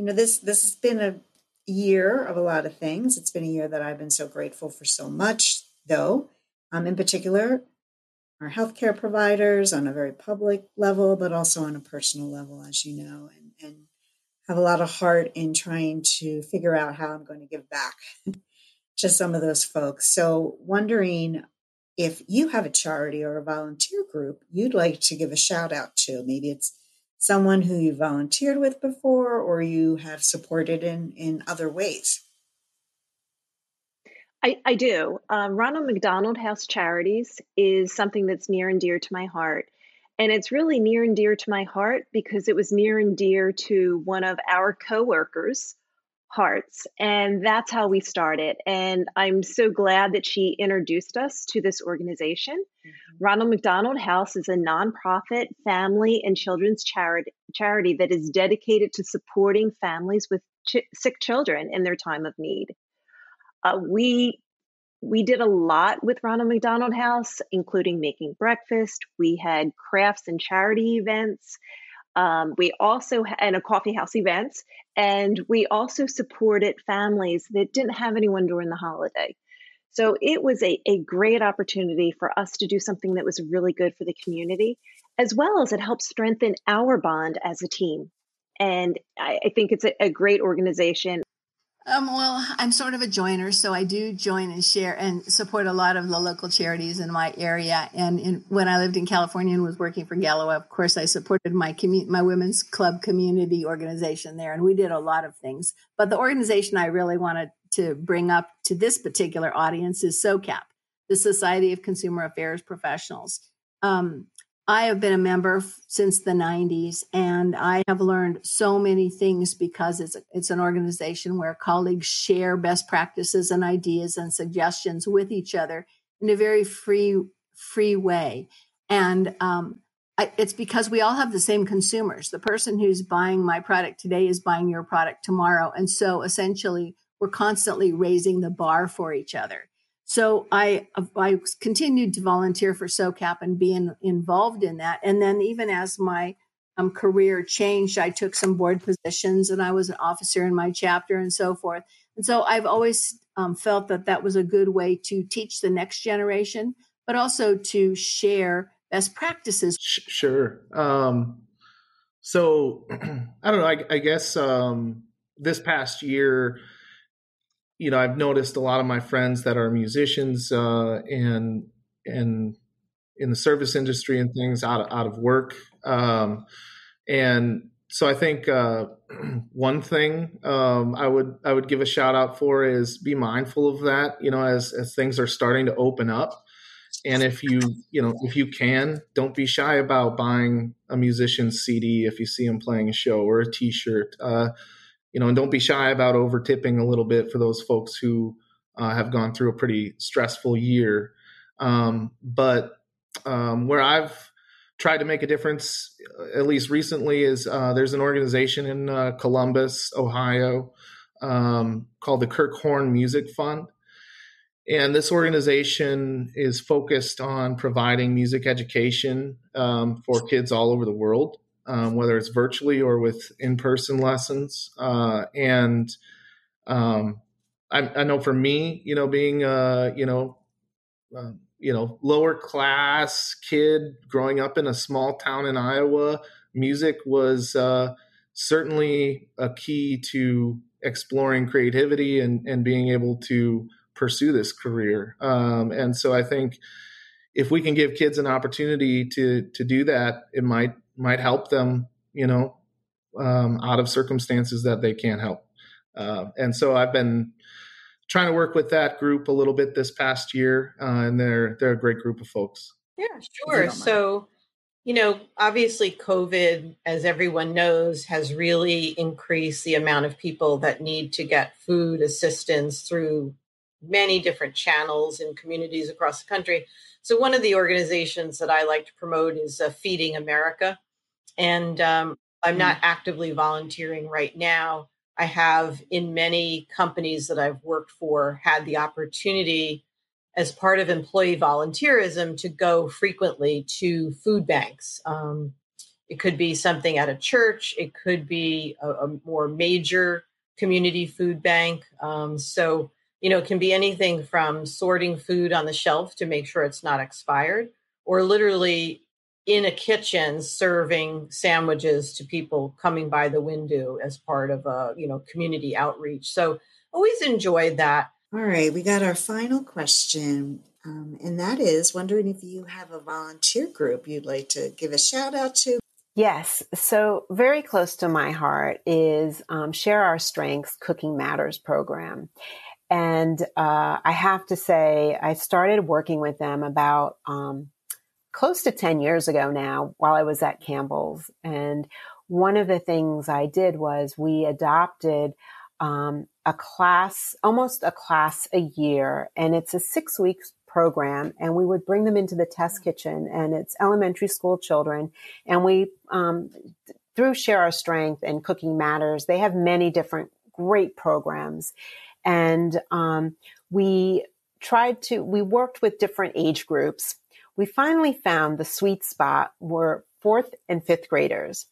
You know, this this has been a year of a lot of things. It's been a year that I've been so grateful for so much, though. Um, in particular, our healthcare providers on a very public level, but also on a personal level, as you know, and, and have a lot of heart in trying to figure out how I'm going to give back to some of those folks. So, wondering if you have a charity or a volunteer group you'd like to give a shout out to. Maybe it's someone who you volunteered with before or you have supported in, in other ways. I, I do. Um, Ronald McDonald House Charities is something that's near and dear to my heart. And it's really near and dear to my heart because it was near and dear to one of our coworkers' hearts. And that's how we started. And I'm so glad that she introduced us to this organization. Mm-hmm. Ronald McDonald House is a nonprofit family and children's charity, charity that is dedicated to supporting families with ch- sick children in their time of need. Uh, we we did a lot with Ronald McDonald House, including making breakfast. We had crafts and charity events. Um, we also and a coffee house events, and we also supported families that didn't have anyone during the holiday. So it was a, a great opportunity for us to do something that was really good for the community, as well as it helped strengthen our bond as a team. And I, I think it's a, a great organization. Um, well, I'm sort of a joiner, so I do join and share and support a lot of the local charities in my area. And in, when I lived in California and was working for Gallo, of course, I supported my commu- my women's club community organization there, and we did a lot of things. But the organization I really wanted to bring up to this particular audience is SOCAP, the Society of Consumer Affairs Professionals. Um, I have been a member since the 90s, and I have learned so many things because it's it's an organization where colleagues share best practices and ideas and suggestions with each other in a very free free way, and um, it's because we all have the same consumers. The person who's buying my product today is buying your product tomorrow, and so essentially we're constantly raising the bar for each other. So I I continued to volunteer for SOCAP and being involved in that. And then even as my um, career changed, I took some board positions and I was an officer in my chapter and so forth. And so I've always um, felt that that was a good way to teach the next generation, but also to share best practices. Sure. Um, so I don't know. I, I guess um, this past year you know, I've noticed a lot of my friends that are musicians uh, and and in the service industry and things out of, out of work. Um, and so I think uh, one thing um, I would I would give a shout out for is be mindful of that. You know, as as things are starting to open up, and if you you know if you can, don't be shy about buying a musician's CD if you see him playing a show or a T-shirt. Uh, you know, and don't be shy about over tipping a little bit for those folks who uh, have gone through a pretty stressful year. Um, but um, where I've tried to make a difference, at least recently, is uh, there's an organization in uh, Columbus, Ohio, um, called the Kirk Horn Music Fund. And this organization is focused on providing music education um, for kids all over the world um, whether it's virtually or with in-person lessons. Uh, and um, I, I, know for me, you know, being uh, you know, uh, you know, lower class kid growing up in a small town in Iowa, music was uh, certainly a key to exploring creativity and, and being able to pursue this career. Um, and so I think if we can give kids an opportunity to to do that, it might might help them, you know, um, out of circumstances that they can't help. Uh, and so I've been trying to work with that group a little bit this past year, uh, and they're they're a great group of folks. Yeah, sure. So, you know, obviously, COVID, as everyone knows, has really increased the amount of people that need to get food assistance through many different channels in communities across the country. So, one of the organizations that I like to promote is uh, Feeding America. And um, I'm not mm. actively volunteering right now. I have, in many companies that I've worked for, had the opportunity as part of employee volunteerism to go frequently to food banks. Um, it could be something at a church, it could be a, a more major community food bank. Um, so, you know, it can be anything from sorting food on the shelf to make sure it's not expired, or literally in a kitchen serving sandwiches to people coming by the window as part of a you know community outreach so always enjoyed that all right, we got our final question, um, and that is wondering if you have a volunteer group you'd like to give a shout out to. Yes, so very close to my heart is um, Share Our Strengths Cooking Matters program. And uh, I have to say, I started working with them about um, close to 10 years ago now while I was at Campbell's. And one of the things I did was we adopted um, a class, almost a class a year, and it's a six weeks program. And we would bring them into the test kitchen, and it's elementary school children. And we, um, through Share Our Strength and Cooking Matters, they have many different great programs. And um, we tried to, we worked with different age groups. We finally found the sweet spot were fourth and fifth graders.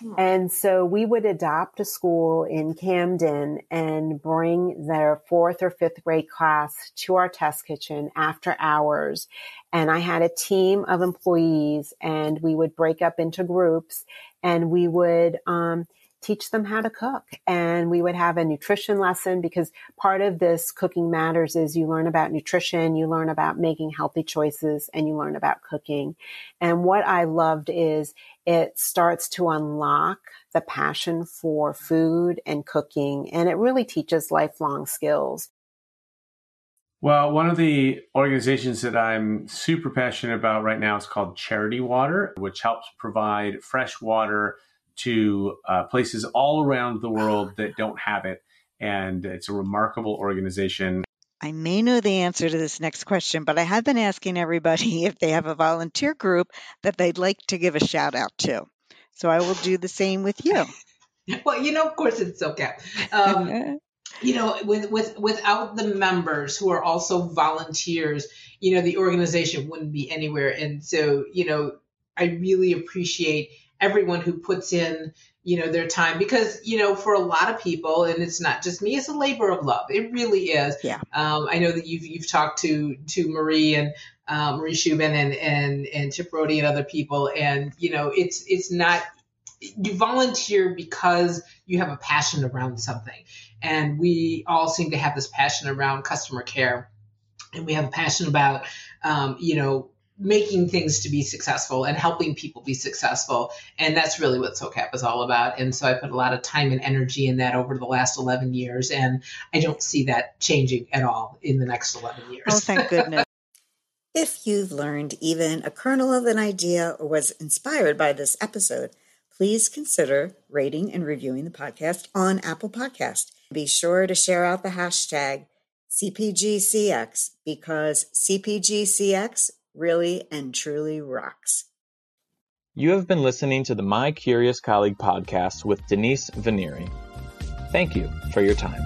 Hmm. And so we would adopt a school in Camden and bring their fourth or fifth grade class to our test kitchen after hours. And I had a team of employees and we would break up into groups and we would, um, teach them how to cook. And we would have a nutrition lesson because part of this cooking matters is you learn about nutrition, you learn about making healthy choices, and you learn about cooking. And what I loved is it starts to unlock the passion for food and cooking, and it really teaches lifelong skills. Well, one of the organizations that I'm super passionate about right now is called Charity Water, which helps provide fresh water to uh, places all around the world that don't have it. And it's a remarkable organization. I may know the answer to this next question, but I have been asking everybody if they have a volunteer group that they'd like to give a shout out to. So I will do the same with you. well, you know, of course it's okay. Um, you know, with, with without the members who are also volunteers, you know, the organization wouldn't be anywhere. And so, you know, I really appreciate everyone who puts in you know their time. Because you know for a lot of people and it's not just me it's a labor of love. It really is. Yeah. Um, i know that you've you've talked to to marie and um, marie shubin and and and chip Rohde and other people and you know it's it's not you volunteer because you have a passion around something. And we all seem to have this passion around customer care. And we have a passion about um, you know making things to be successful and helping people be successful. And that's really what SOCAP is all about. And so I put a lot of time and energy in that over the last 11 years. And I don't see that changing at all in the next 11 years. Oh, thank goodness. if you've learned even a kernel of an idea or was inspired by this episode, please consider rating and reviewing the podcast on Apple Podcast. Be sure to share out the hashtag CPGCX because CPGCX really and truly rocks. You have been listening to the My Curious Colleague podcast with Denise Vanieri. Thank you for your time.